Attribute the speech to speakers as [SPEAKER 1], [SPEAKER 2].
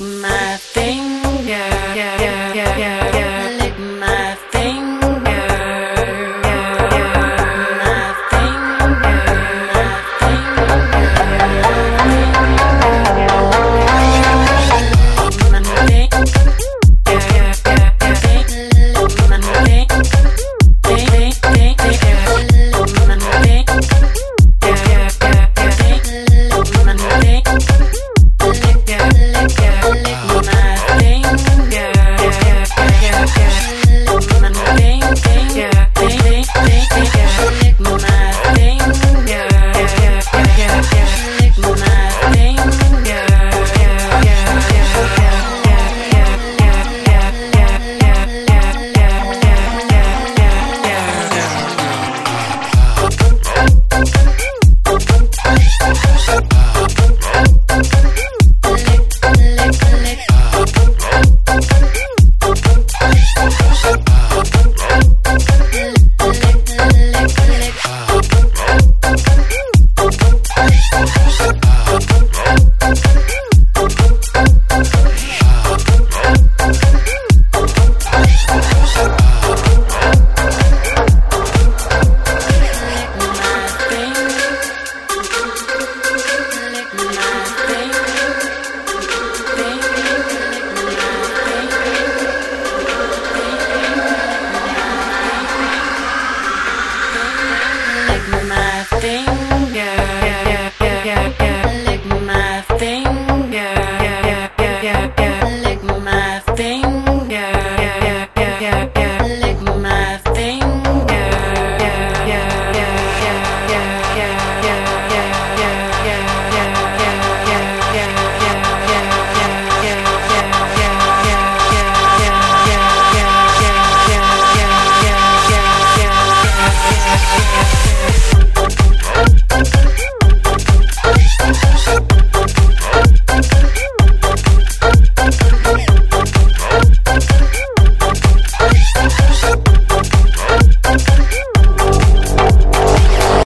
[SPEAKER 1] my